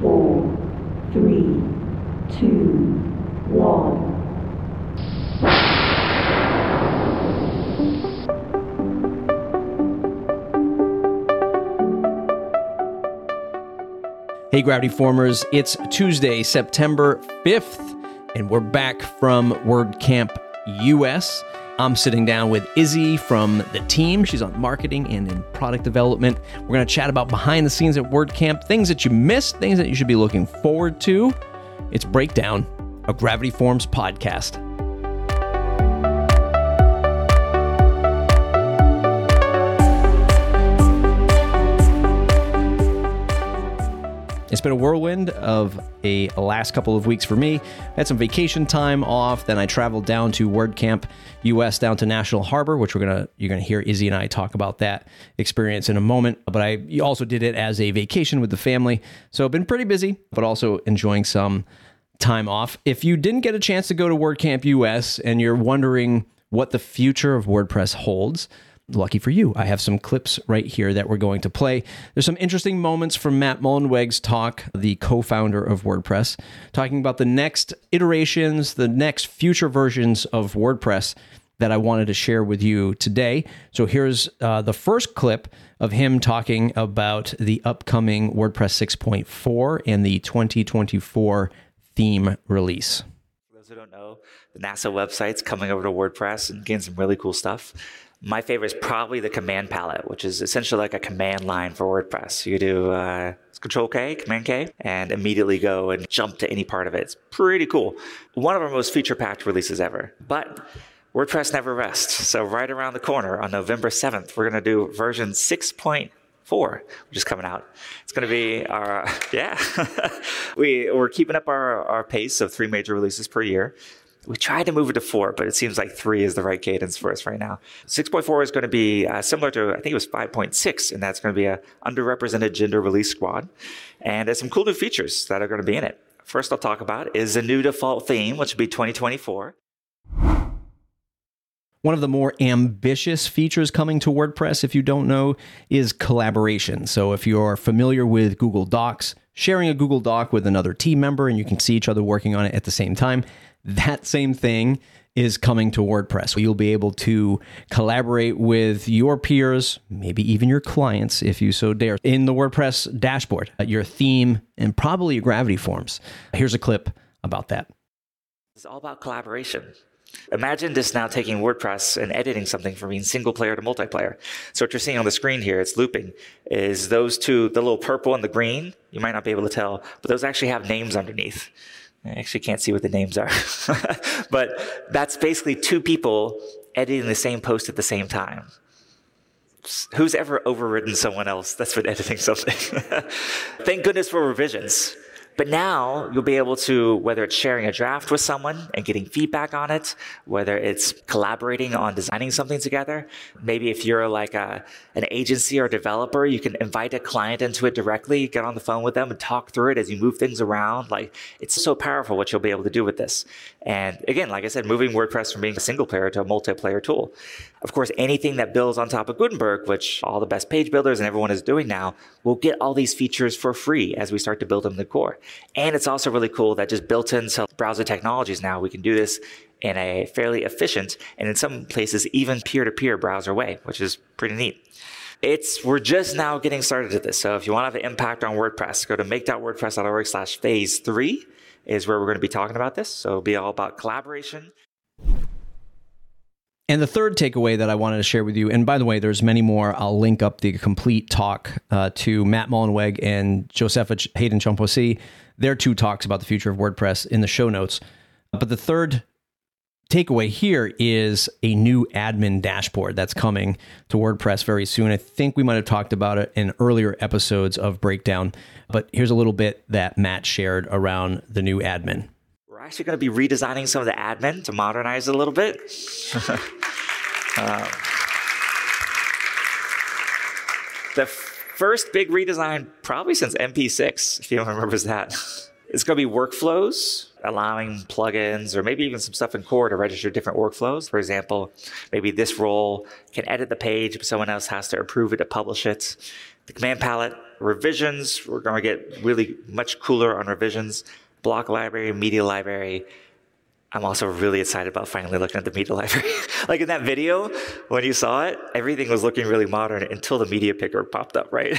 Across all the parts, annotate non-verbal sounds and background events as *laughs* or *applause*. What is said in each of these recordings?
four, three, two, one. Hey, Gravity Formers, it's Tuesday, September 5th, and we're back from WordCamp US. I'm sitting down with Izzy from the team. She's on marketing and in product development. We're going to chat about behind the scenes at WordCamp, things that you missed, things that you should be looking forward to. It's Breakdown, a Gravity Forms podcast. It's been a whirlwind of a last couple of weeks for me. I had some vacation time off, then I traveled down to WordCamp US down to National Harbor, which we're gonna you're gonna hear Izzy and I talk about that experience in a moment. But I also did it as a vacation with the family, so I've been pretty busy, but also enjoying some time off. If you didn't get a chance to go to WordCamp US and you're wondering what the future of WordPress holds, lucky for you, I have some clips right here that we're going to play. There's some interesting moments from Matt Mullenweg's talk, the co founder of WordPress, talking about the next iterations, the next future versions of WordPress that I wanted to share with you today. So here's uh, the first clip of him talking about the upcoming WordPress 6.4 and the 2024 theme release. For those who don't know, the NASA website's coming over to WordPress and getting some really cool stuff. My favorite is probably the command palette, which is essentially like a command line for WordPress. You do uh, Control K, Command K, and immediately go and jump to any part of it. It's pretty cool. One of our most feature packed releases ever. But WordPress never rests. So, right around the corner on November 7th, we're going to do version 6.0 four, which is coming out. It's going to be our *laughs* yeah. *laughs* we we're keeping up our our pace of three major releases per year. We tried to move it to four, but it seems like three is the right cadence for us right now. 6.4 is going to be uh, similar to, I think it was 5.6, and that's going to be a underrepresented gender release squad. And there's some cool new features that are going to be in it. First, I'll talk about is the new default theme, which will be 2024. One of the more ambitious features coming to WordPress, if you don't know, is collaboration. So if you're familiar with Google Docs, sharing a Google Doc with another team member and you can see each other working on it at the same time, that same thing is coming to WordPress. You'll be able to collaborate with your peers, maybe even your clients, if you so dare, in the WordPress dashboard, uh, your theme, and probably your Gravity Forms. Here's a clip about that. It's all about collaboration. Imagine this now taking WordPress and editing something from being single player to multiplayer. So what you're seeing on the screen here, it's looping, is those two, the little purple and the green, you might not be able to tell, but those actually have names underneath. I actually can't see what the names are. *laughs* but that's basically two people editing the same post at the same time. Who's ever overridden someone else that's been editing something? *laughs* Thank goodness for revisions. But now you'll be able to, whether it's sharing a draft with someone and getting feedback on it, whether it's collaborating on designing something together. Maybe if you're like a, an agency or developer, you can invite a client into it directly, get on the phone with them and talk through it as you move things around. Like it's so powerful what you'll be able to do with this. And again, like I said, moving WordPress from being a single player to a multiplayer tool. Of course, anything that builds on top of Gutenberg, which all the best page builders and everyone is doing now, will get all these features for free as we start to build them in the core. And it's also really cool that just built into browser technologies now, we can do this in a fairly efficient and in some places even peer-to-peer browser way, which is pretty neat. It's we're just now getting started at this. So if you want to have an impact on WordPress, go to make.wordpress.org slash phase three is where we're going to be talking about this. So it'll be all about collaboration. And the third takeaway that I wanted to share with you, and by the way, there's many more. I'll link up the complete talk uh, to Matt Mullenweg and Josepha Haden Chomphosy, their two talks about the future of WordPress in the show notes. But the third takeaway here is a new admin dashboard that's coming to WordPress very soon. I think we might have talked about it in earlier episodes of Breakdown, but here's a little bit that Matt shared around the new admin. We're actually going to be redesigning some of the admin to modernize it a little bit. um, *laughs* the first big redesign, probably since MP6, if anyone remembers that. It's going to be workflows, allowing plugins or maybe even some stuff in core to register different workflows. For example, maybe this role can edit the page, but someone else has to approve it to publish it. The command palette revisions. We're going to get really much cooler on revisions. Block library, media library. I'm also really excited about finally looking at the media *laughs* library. like in that video, when you saw it, everything was looking really modern until the media picker popped up, right? *laughs*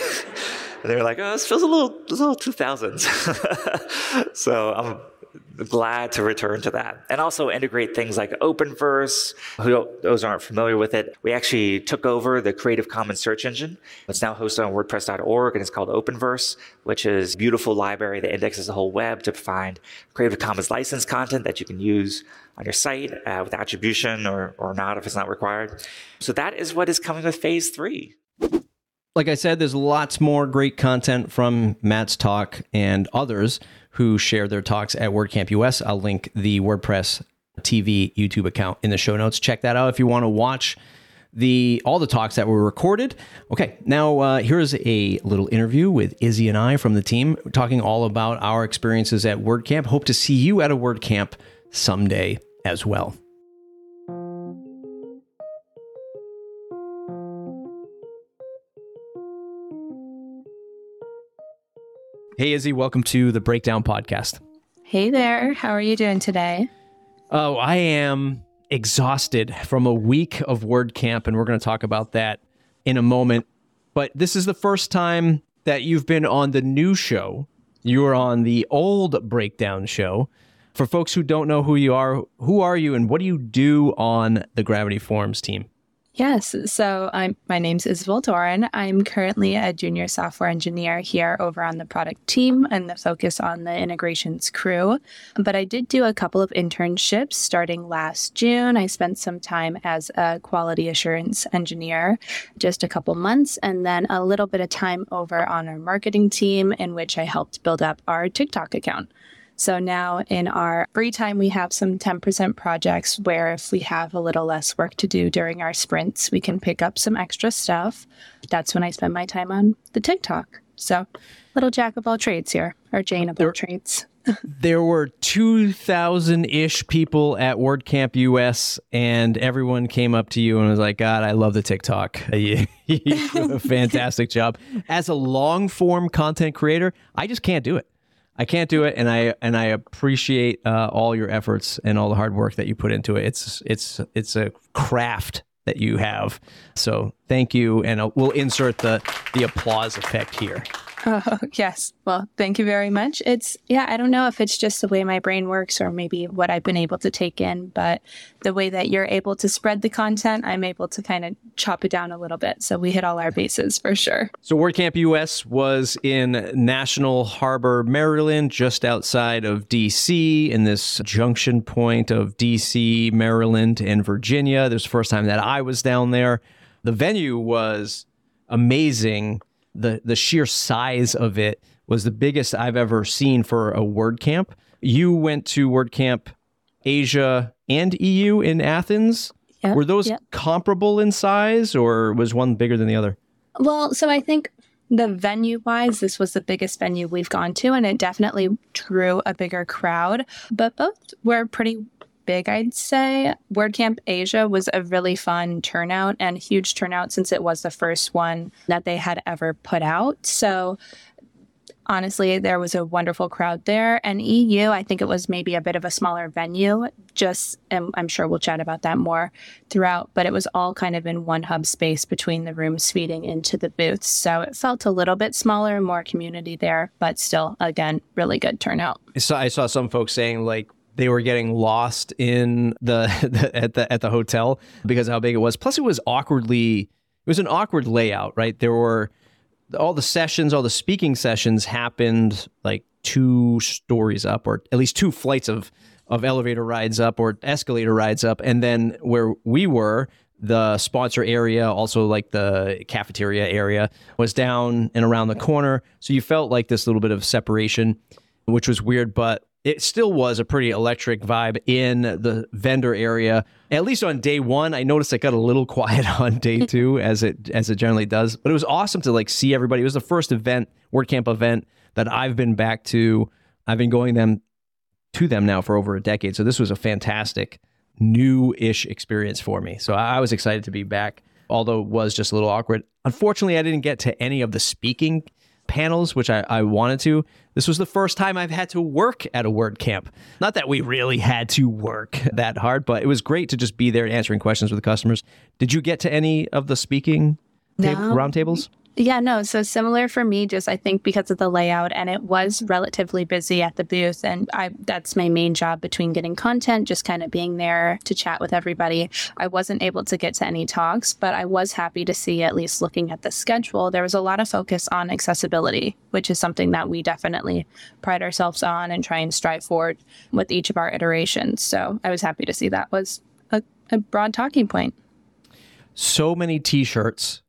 and they were like, "Oh, this feels a little, a little 2000s." *laughs* so I'm glad to return to that. And also integrate things like Openverse. Who those aren't familiar with it, we actually took over the Creative Commons search engine. It's now hosted on WordPress.org and it's called Openverse, which is a beautiful library that indexes the whole web to find Creative Commons licensed content that you can use on your site uh, with attribution or, or not if it's not required. So that is what is coming with phase three like I said, there's lots more great content from Matt's talk and others who share their talks at WordCamp US. I'll link the WordPress TV YouTube account in the show notes. Check that out if you want to watch the all the talks that were recorded. Okay, now uh, here's a little interview with Izzy and I from the team, talking all about our experiences at WordCamp. Hope to see you at a WordCamp someday as well. Hey, Izzy, welcome to the Breakdown Podcast. Hey there. How are you doing today? Oh, I am exhausted from a week of WordCamp, and we're going to talk about that in a moment. But this is the first time that you've been on the new show. You were on the old Breakdown show. For folks who don't know who you are, who are you and what do you do on the Gravity Forms team? Yes. So I'm, my name's Isabel Doran. I'm currently a junior software engineer here over on the product team and the focus on the integrations crew. But I did do a couple of internships starting last June. I spent some time as a quality assurance engineer, just a couple months, and then a little bit of time over on our marketing team in which I helped build up our TikTok account. So now in our free time, we have some 10% projects where if we have a little less work to do during our sprints, we can pick up some extra stuff. That's when I spend my time on the TikTok. So little jack of all trades here, or Jane of all trades. *laughs* there were 2,000 ish people at WordCamp US, and everyone came up to you and was like, God, I love the TikTok. you, *laughs* you do a *laughs* fantastic job. As a long form content creator, I just can't do it. I can't do it, and I and I appreciate uh, all your efforts and all the hard work that you put into it. It's it's it's a craft that you have. So thank you, and uh, we'll insert the the applause effect here. Oh, *laughs* yes. Well, thank you very much. It's, yeah, I don't know if it's just the way my brain works or maybe what I've been able to take in, but the way that you're able to spread the content, I'm able to kind of chop it down a little bit. So we hit all our bases for sure. So WordCamp US was in National Harbor, Maryland, just outside of DC, in this junction point of DC, Maryland, and Virginia. This was the first time that I was down there. The venue was amazing the the sheer size of it was the biggest I've ever seen for a WordCamp. You went to WordCamp Asia and EU in Athens. Yep, Were those yep. comparable in size or was one bigger than the other? Well, so I think the venue wise, this was the biggest venue we've gone to, and it definitely drew a bigger crowd, but both were pretty big, I'd say. WordCamp Asia was a really fun turnout and huge turnout since it was the first one that they had ever put out. So honestly, there was a wonderful crowd there. And EU, I think it was maybe a bit of a smaller venue, just, I'm sure we'll chat about that more throughout, but it was all kind of in one hub space between the rooms feeding into the booths. So it felt a little bit smaller, more community there, but still, again, really good turnout. So I saw some folks saying, like, they were getting lost in the, *laughs* the, at the at the hotel because how big it was. Plus, it was awkwardly. It was an awkward layout, right? There were all the sessions, all the speaking sessions happened like two stories up, or at least two flights of of elevator rides up or escalator rides up, and then where we were, the sponsor area, also like the cafeteria area, was down and around the corner. So you felt like this little bit of separation, which was weird. But it still was a pretty electric vibe in the vendor area. At least on day one, I noticed it got a little *laughs* quiet on day *laughs* two, as it as it generally does. But it was awesome to like see everybody. It was the first event, WordCamp event that I've been back to. I've been going them to them now for over a decade. So this was a fantastic new-ish experience for me. So I was excited to be back, although it was just a little awkward. Unfortunately, I didn't get to any of the speaking panels, which I, I wanted to. This was the first time I've had to work at a WordCamp. Not that we really had to work that hard, but it was great to just be there answering questions with the customers. Did you get to any of the speaking tab- No. roundtables? Yeah, no. So similar for me, just I think because of the layout, and it was relatively busy at the booth, and I that's my main job between getting content, just kind of being there to chat with everybody. I wasn't able to get to any talks, but I was happy to see at least looking at the schedule, there was a lot of focus on accessibility, which is something that we definitely pride ourselves on and try and strive for with each of our iterations. So I was happy to see that was a, a broad talking point. so many t-shirts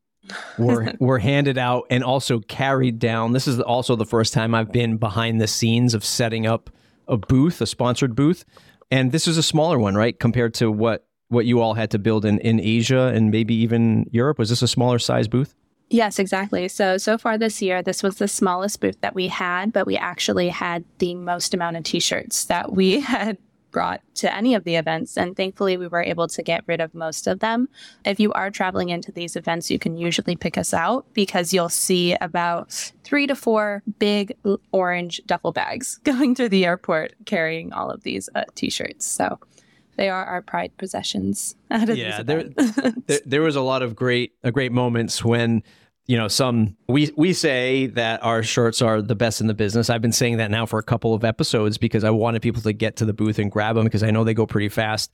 were were handed out and also carried down. This is also the first time I've been behind the scenes of setting up a booth, a sponsored booth. And this is a smaller one, right? Compared to what what you all had to build in in Asia and maybe even Europe. Was this a smaller size booth? Yes, exactly. So, so far this year, this was the smallest booth that we had, but we actually had the most amount of t shirts that we *laughs* had brought to any of the events. And thankfully, we were able to get rid of most of them. If you are traveling into these events, you can usually pick us out because you'll see about three to four big orange duffel bags *laughs* going through the airport carrying all of these uh, t shirts. So, they are our pride possessions. *laughs* Out of yeah there, *laughs* there there was a lot of great uh, great moments when you know some we we say that our shirts are the best in the business i've been saying that now for a couple of episodes because i wanted people to get to the booth and grab them because i know they go pretty fast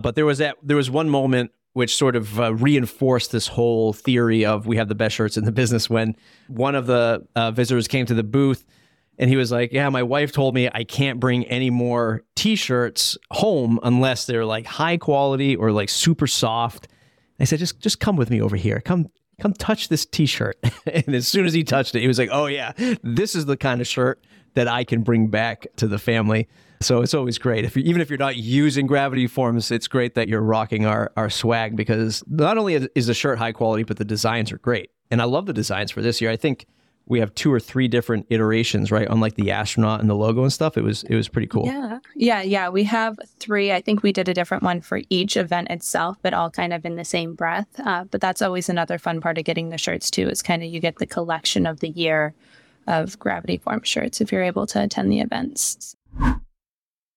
but there was that there was one moment which sort of uh, reinforced this whole theory of we have the best shirts in the business when one of the uh, visitors came to the booth and he was like, "Yeah, my wife told me I can't bring any more t-shirts home unless they're like high quality or like super soft." I said, "Just just come with me over here. Come come touch this t-shirt." *laughs* and as soon as he touched it, he was like, "Oh yeah, this is the kind of shirt that I can bring back to the family." So it's always great. If you, even if you're not using gravity forms, it's great that you're rocking our our swag because not only is- is the shirt high quality, but the designs are great. And I love the designs for this year. I think we have two or three different iterations, right? On like the astronaut and the logo and stuff. It was it was pretty cool. Yeah. Yeah. Yeah. We have three. I think we did a different one for each event itself, but all kind of in the same breath. Uh, but that's always another fun part of getting the shirts too, is kind of you get the collection of the year of Gravity Form shirts if you're able to attend the events.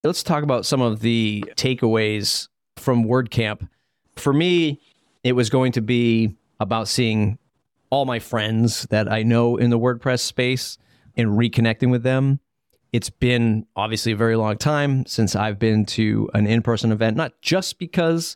Let's talk about some of the takeaways from WordCamp. For me, it was going to be about seeing all my friends that I know in the WordPress space and reconnecting with them. It's been obviously a very long time since I've been to an in person event, not just because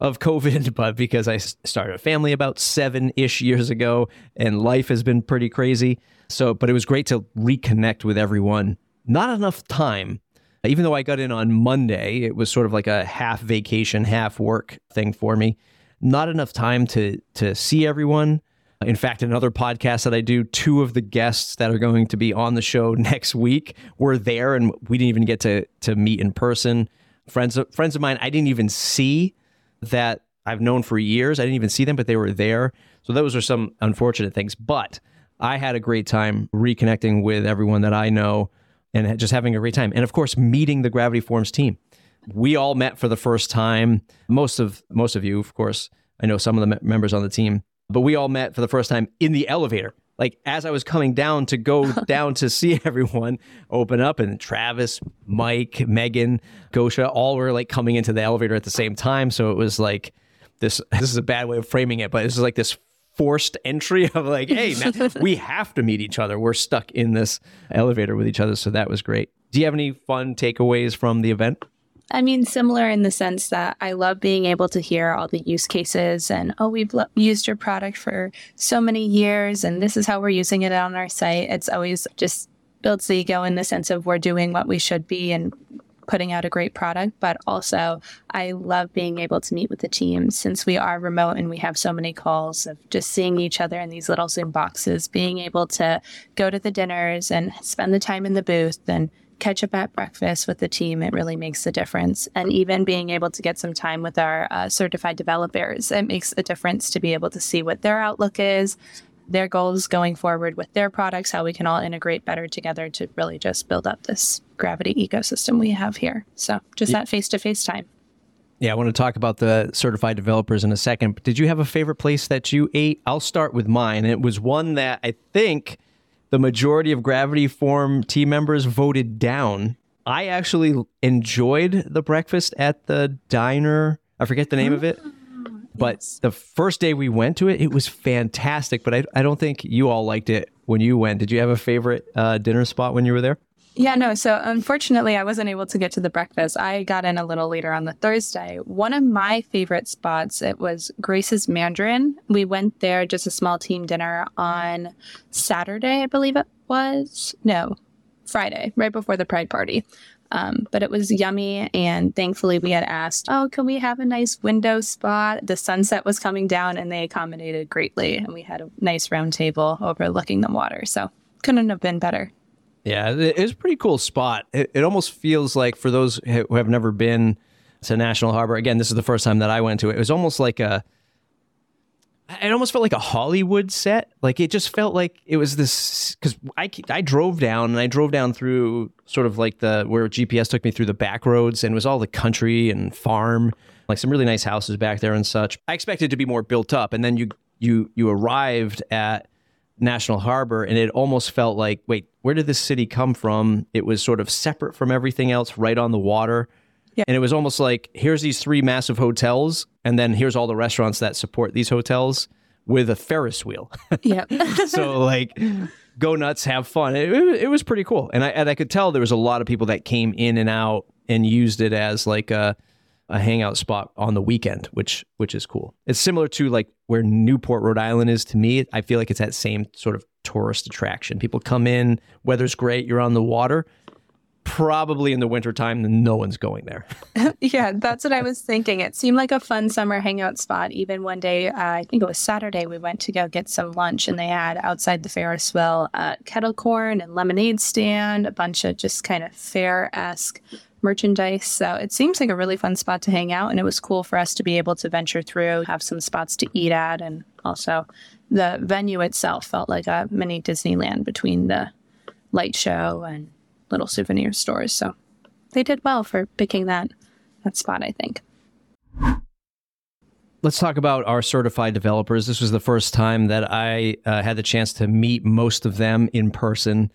of COVID, *laughs* but because I started a family about seven ish years ago and life has been pretty crazy. So, but it was great to reconnect with everyone. Not enough time. Even though I got in on Monday, it was sort of like a half vacation, half work thing for me. Not enough time to to see everyone. In fact, another podcast that I do, two of the guests that are going to be on the show *laughs* next week were there, and we didn't even get to to meet in person. Friends of, friends of mine, I didn't even see that I've known for years. I didn't even see them, but they were there. So those are some unfortunate things. But I had a great time reconnecting with everyone that I know and just having a great time. And of course, meeting the Gravity Forms team. We all met for the first time. Most of most of you, of course, I know some of the members on the team, but we all met for the first time in the elevator. Like as I was coming down to go *laughs* down to see *laughs* everyone open up, and Travis, Mike, Megan, Gosha, all were like coming into the elevator at the same time. So it was like this. *laughs* This is a bad way of framing it, but this is like this forced entry of like, hey, man, we have to meet each other. We're stuck in this elevator with each other. So that was great. Do you have any fun takeaways from the event? I mean, similar in the sense that I love being able to hear all the use cases and, oh, we've lo- used your product for so many years and this is how we're using it on our site. It's always just builds the ego in the sense of we're doing what we should be and putting out a great product. But also, I love being able to meet with the team since we are remote and we have so many calls of just seeing each other in these little Zoom boxes, being able to go to the dinners and spend the time in the booth and catch up at breakfast with the team, it really makes a difference. And even being able to get some time with our uh, certified developers, it makes a difference to be able to see what their outlook is, their goals going forward with their products, how we can all integrate better together to really just build up this gravity ecosystem we have here. So just that face to face time. Yeah, I want to talk about the certified developers in a second. But did you have a favorite place that you ate? I'll start with mine. It was one that I think the majority of Gravity Form team members voted down. I actually enjoyed the breakfast at the diner. I forget the name of it. But the first day we went to it, it was fantastic. But I, I don't think you all liked it when you went. Did you have a favorite uh, dinner spot when you were there? Yeah, no. So unfortunately, I wasn't able to get to the breakfast. I got in a little later on the Thursday. One of my favorite spots, it was Grace's Mandarin. We went there, just a small team dinner on Saturday, I believe it was. No, Friday, right before the Pride party. Um, but it was yummy. And thankfully, we had asked, Oh, can we have a nice window spot? The sunset was coming down and they accommodated greatly. And we had a nice round table overlooking the water. So couldn't have been better. Yeah, it's a pretty cool spot. It, it almost feels like for those who have never been to National Harbor, again, this is the first time that I went to it. It was almost like a, it almost felt like a Hollywood set. Like it just felt like it was this because I I drove down and I drove down through sort of like the where GPS took me through the back roads and it was all the country and farm, like some really nice houses back there and such. I expected to be more built up, and then you you you arrived at National Harbor, and it almost felt like, wait, where did this city come from? It was sort of separate from everything else, right on the water. Yeah. And it was almost like here's these three massive hotels, and then here's all the restaurants that support these hotels with a Ferris wheel. *laughs* yeah. so like, go nuts, have fun. It, it, it was pretty cool, and I and I could tell there was a lot of people that came in and out and used it as like a a hangout spot on the weekend, which which is cool. It's similar to like where Newport, Rhode Island is to me. I feel like it's that same sort of tourist attraction. People come in, weather's great, you're on the water. Probably in the wintertime, no one's going there. *laughs* yeah, that's what I was thinking. It seemed like a fun summer hangout spot. Even one day, uh, I think it was Saturday, we went to go get some lunch, and they had outside the Ferris wheel uh, kettle corn and lemonade stand, a bunch of just kind of fair esque merchandise. So it seems like a really fun spot to hang out. And it was cool for us to be able to venture through, have some spots to eat at. And also, the venue itself felt like a mini Disneyland between the light show and little souvenir stores. So they did well for picking that, that spot, I think. Let's talk about our certified developers. This was the first time that I uh, had the chance to meet most of them in person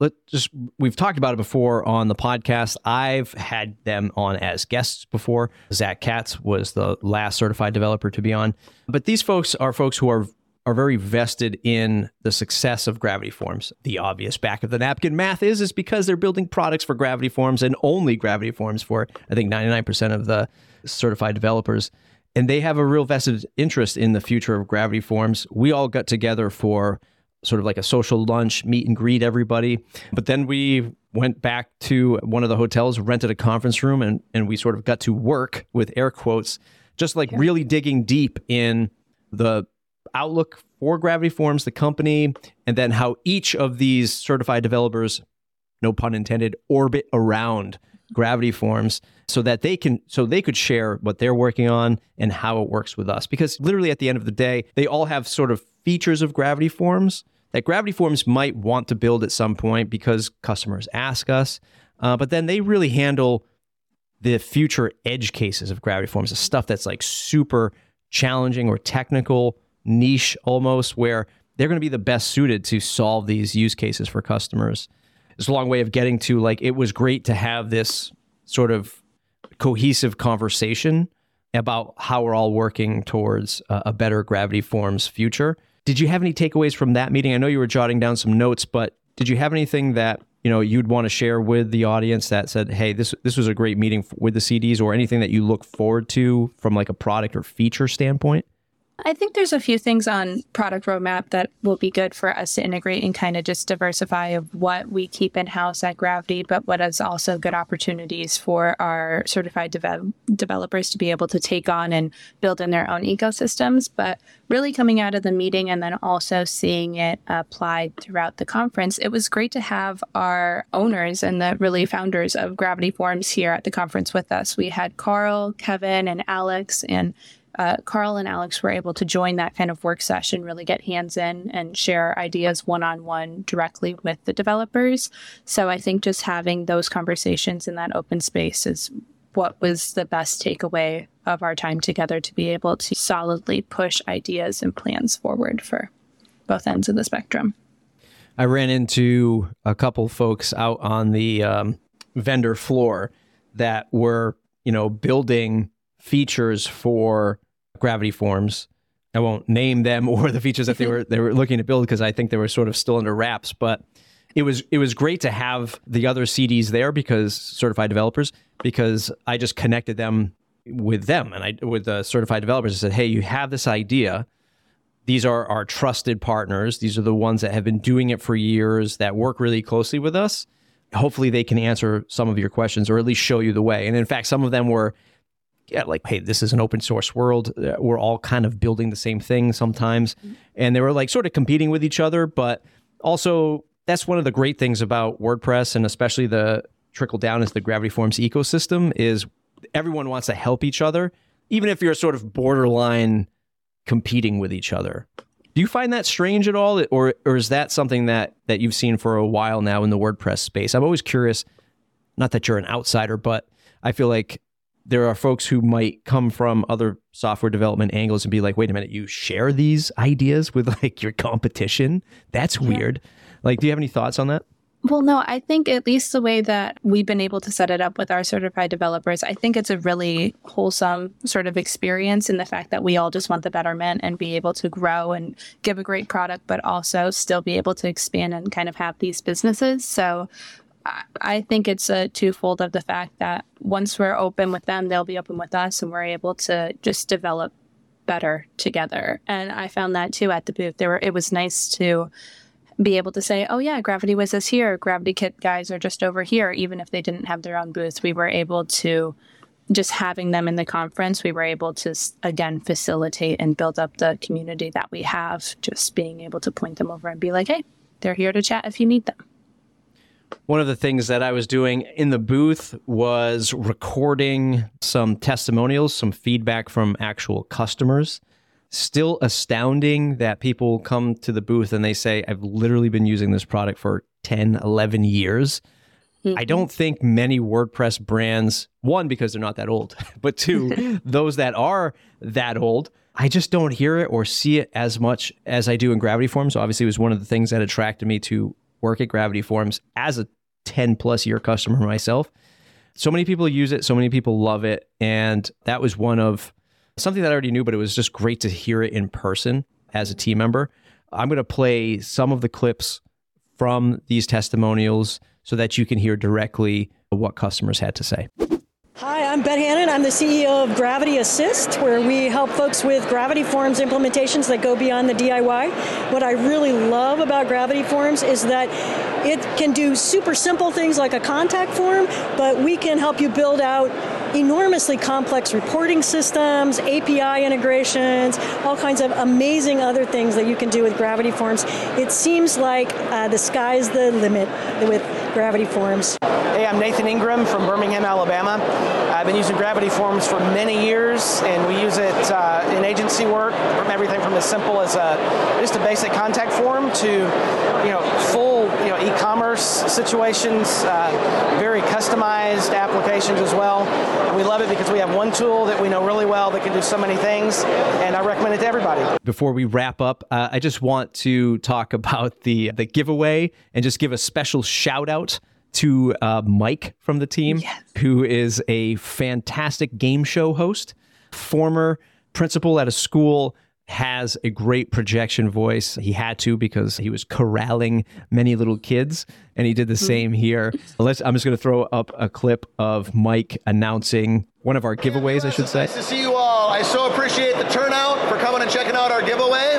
let just we've talked about it before on the podcast. I've had them on as guests before. Zack Katz was the last certified developer to be on. But these folks are folks who are are very vested in the success of Gravity Forms. The obvious back of the napkin math is is because they're building products for Gravity Forms and only Gravity Forms for I think 99% of the certified developers. And they have a real vested interest in the future of Gravity Forms. We all got together for sort of like a social lunch, meet and greet everybody. But then we went back to one of the hotels, rented a conference room, and, and we sort of got to work with air quotes, just like really digging deep in the outlook for Gravity Forms, the company, and then how each of these certified developers, no pun intended, orbit around Gravity Forms so that they can so they could share what they're working on and how it works with us because literally at the end of the day they all have sort of features of gravity forms that Gravity Forms might want to build at some point because customers ask us. Uh, but then they really handle the future edge cases of Gravity Forms, the stuff that's like super challenging or technical, niche almost, where they're going to be the best suited to solve these use cases for customers. It's a long way of getting to like, it was great to have this sort of cohesive conversation about how we're all working towards a, better Gravity Forms future. Did you have any takeaways from that meeting? I know you were jotting down some notes, but did you have anything that you know you'd want to share with the audience that said, "Hey, this this was a great meeting with the CDs," or anything that you look forward to from like a product or feature standpoint? I think there's a few things on product roadmap that will be good for us to integrate and kind of just diversify of what we keep in house at Gravity, but what is also good opportunities for our certified de- developers to be able to take on and build in their own ecosystems. But really coming out of the meeting and then also seeing it applied throughout the conference, it was great to have our owners and the really founders of Gravity Forms here at the conference with us. We had Carl, Kevin, and Alex, and uh, Carl and Alex were able to join that kind of work session, really get hands in and share ideas one on one directly with the developers. So I think just having those conversations in that open space is what was the best takeaway of our time together to be able to solidly push ideas and plans forward for both ends of the spectrum. I ran into a couple folks out on the um, vendor floor that were, you know, building features for Gravity Forms. I won't name them *laughs* or the features that they were they were looking to build because I think they were sort of still under wraps. But it was it was great to have the other CDs there because certified developers because I just connected them with them and I with the certified developers. I said, hey, you have this idea. These are our trusted partners. These are the ones that have been doing it for years that work really closely with us. Hopefully, they can answer some of your questions or at least show you the way. And in fact, some of them were yeah, like, hey, this is an open source world. Uh, We're all kind of building the same thing sometimes. And they were like sort of competing with each other. But also, that's one of the great things about WordPress and especially the trickle down is the Gravity Forms ecosystem is everyone wants to help each other, even if you're sort of borderline competing with each other. Do you find that strange at all, or or is that something that that you've seen for a while now in the WordPress space? I'm always curious. Not that you're an outsider, but I feel like there are folks who might come from other software development angles and be like, "Wait a minute, you share these ideas with *laughs* like your competition? That's weird." Like, do you have any thoughts on that? Well, no, I think at least the way that we've been able to set it up with our certified developers, I think it's a really wholesome sort of experience in the fact that we all just want the betterment and be able to grow and give a great product, but also still be able to expand and kind of have these businesses. So I- think it's a twofold of the fact that once we're open with them, they'll be open with us and we're able to just develop better together. And I found that too at the booth. There were it was nice to be able to say, oh, yeah, Gravity Wiz is here. Gravity Kit guys are just over here. Even if they didn't have their own booth, we were able to just having them in the conference, we were able to again facilitate and build up the community that we have. Just being able to point them over and be like, hey, they're here to chat if you need them. One of the things that I was doing in the booth was recording some testimonials, some feedback from actual customers. Still astounding that people come to the booth and they say, I've literally been using this product for 10, 11 years. I mm-hmm. don't think many WordPress brands, one, because they're not that old, *laughs* but two, *laughs* those that are that old, I just don't hear it or see it as much as I do in Gravity Forms. Obviously, it was one of the things that attracted me to work at Gravity Forms as a 10 plus year customer myself. So many people use it, so many people love it. And that was one of something that I already knew, but it was just great to hear it in person as a team member. I'm going to play some of the clips from these testimonials so that you can hear directly what customers had to say. Hi, I'm Bet Hannon. I'm the CEO of Gravity Assist, where we help folks with Gravity Forms implementations that go beyond the DIY. What I really love about Gravity Forms is that it can do super simple things like a contact form, but we can help you build out enormously complex reporting systems, API integrations, all kinds of amazing other things that you can do with Gravity Forms. It seems like uh, the sky's the limit with Gravity Forms. Hey, I'm Nathan Ingram from Birmingham, Alabama. I've been using Gravity Forms for many years, and we use it uh, in agency work, from everything from as simple as a just a basic contact form to you know full e-commerce situations, uh, very customized applications as well. And we love it because we have one tool that we know really well that can do so many things, and I recommend it to everybody. Before we wrap up, uh, I just want to talk about the the giveaway and just give a special shout out to uh, Mike from the team, who is a fantastic game show host, former principal at a school, has a great projection voice. He had to because he was corralling many little kids, and he did the mm-hmm. same here. Let's. I'm just going to throw up a clip of Mike announcing one of our giveaways, I should say. Nice to see you all. I so appreciate the turnout for coming and checking out our giveaway.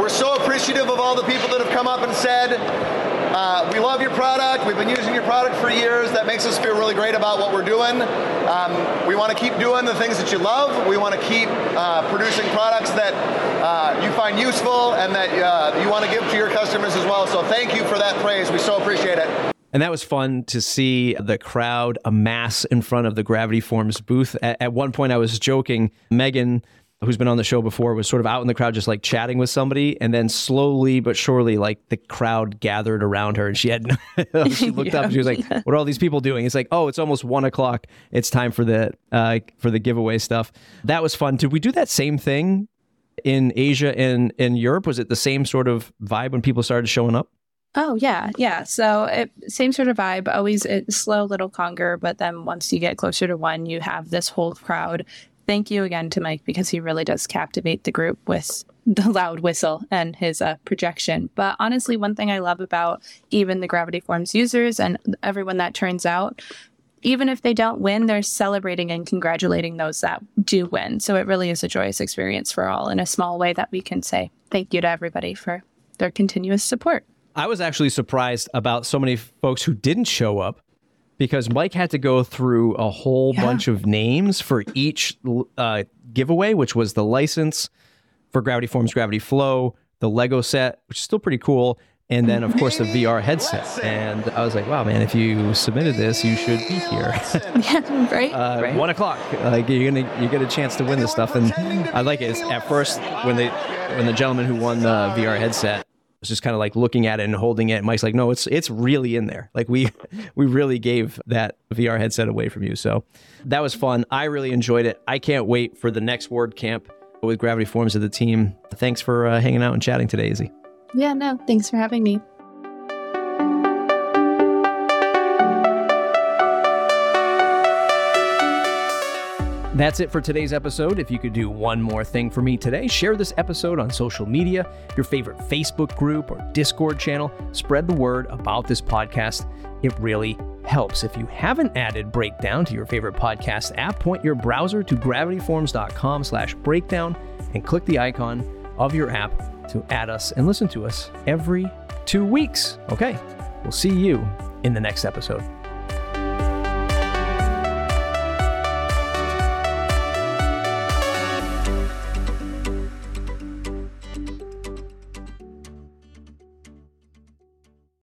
We're so appreciative of all the people that have come up and said, uh, we love your product. We've been using your product for years. That makes us feel really great about what we're doing. Um, we want to keep doing the things that you love. We want to keep uh, producing products that uh, you find useful and that uh, you want to give to your customers as well. So thank you for that praise. We so appreciate it. And that was fun to see the crowd amass in front of the Gravity Forms booth. At, at one point, I was joking. Megan, who's been on the show before, was sort of out in the crowd just like chatting with somebody. And then slowly but surely, like the crowd gathered around her and she had, *laughs* she looked up and she was like, What are all these people doing? It's like, Oh, it's almost one o'clock. It's time for the, uh, for the giveaway stuff. That was fun. Did we do that same thing in Asia and in Europe? Was it the same sort of vibe when people started showing up? Oh yeah, yeah. So it, same sort of vibe. Always a slow little conger, but then once you get closer to one, you have this whole crowd. Thank you again to Mike because he really does captivate the group with the *laughs* loud whistle and his uh, projection. But honestly, one thing I love about even the Gravity Forms users and everyone that turns out, even if they don't win, they're celebrating and congratulating those that do win. So it really is a joyous experience for all in a small way that we can say thank you to everybody for their continuous support. I was actually surprised about so many folks who didn't show up because Mike had to go through a whole Yeah. bunch of names for each uh, giveaway, which was the license for Gravity Forms, Gravity Flow, the Lego set, which is still pretty cool, and then of course the VR headset. And I was like, wow, man, if you submitted this, you should be here. *laughs* yeah, right? uh, right. one o'clock. Like you're gonna you get a chance to win this stuff, and I like it. It's- At first, when they when the gentleman who won the VR headset was just kind of like looking at it and holding it, Mike's like, no, it's it's really in there. Like we *laughs* we really gave that VR headset away from you. So that was fun. I really enjoyed it. I can't wait for the next WordCamp with Gravity Forms of the team. Thanks for uh, hanging out and chatting today, Izzy. yeah, no, thanks for having me. That's it for today's episode. If you could do one more thing for me today, share this episode on social media, your favorite Facebook group or Discord channel. Spread the word about this podcast. It really helps. If you haven't added Breakdown to your favorite podcast app, point your browser to gravityforms.com slash breakdown and click the icon of your app to add us and listen to us every two weeks. Okay, we'll see you in the next episode.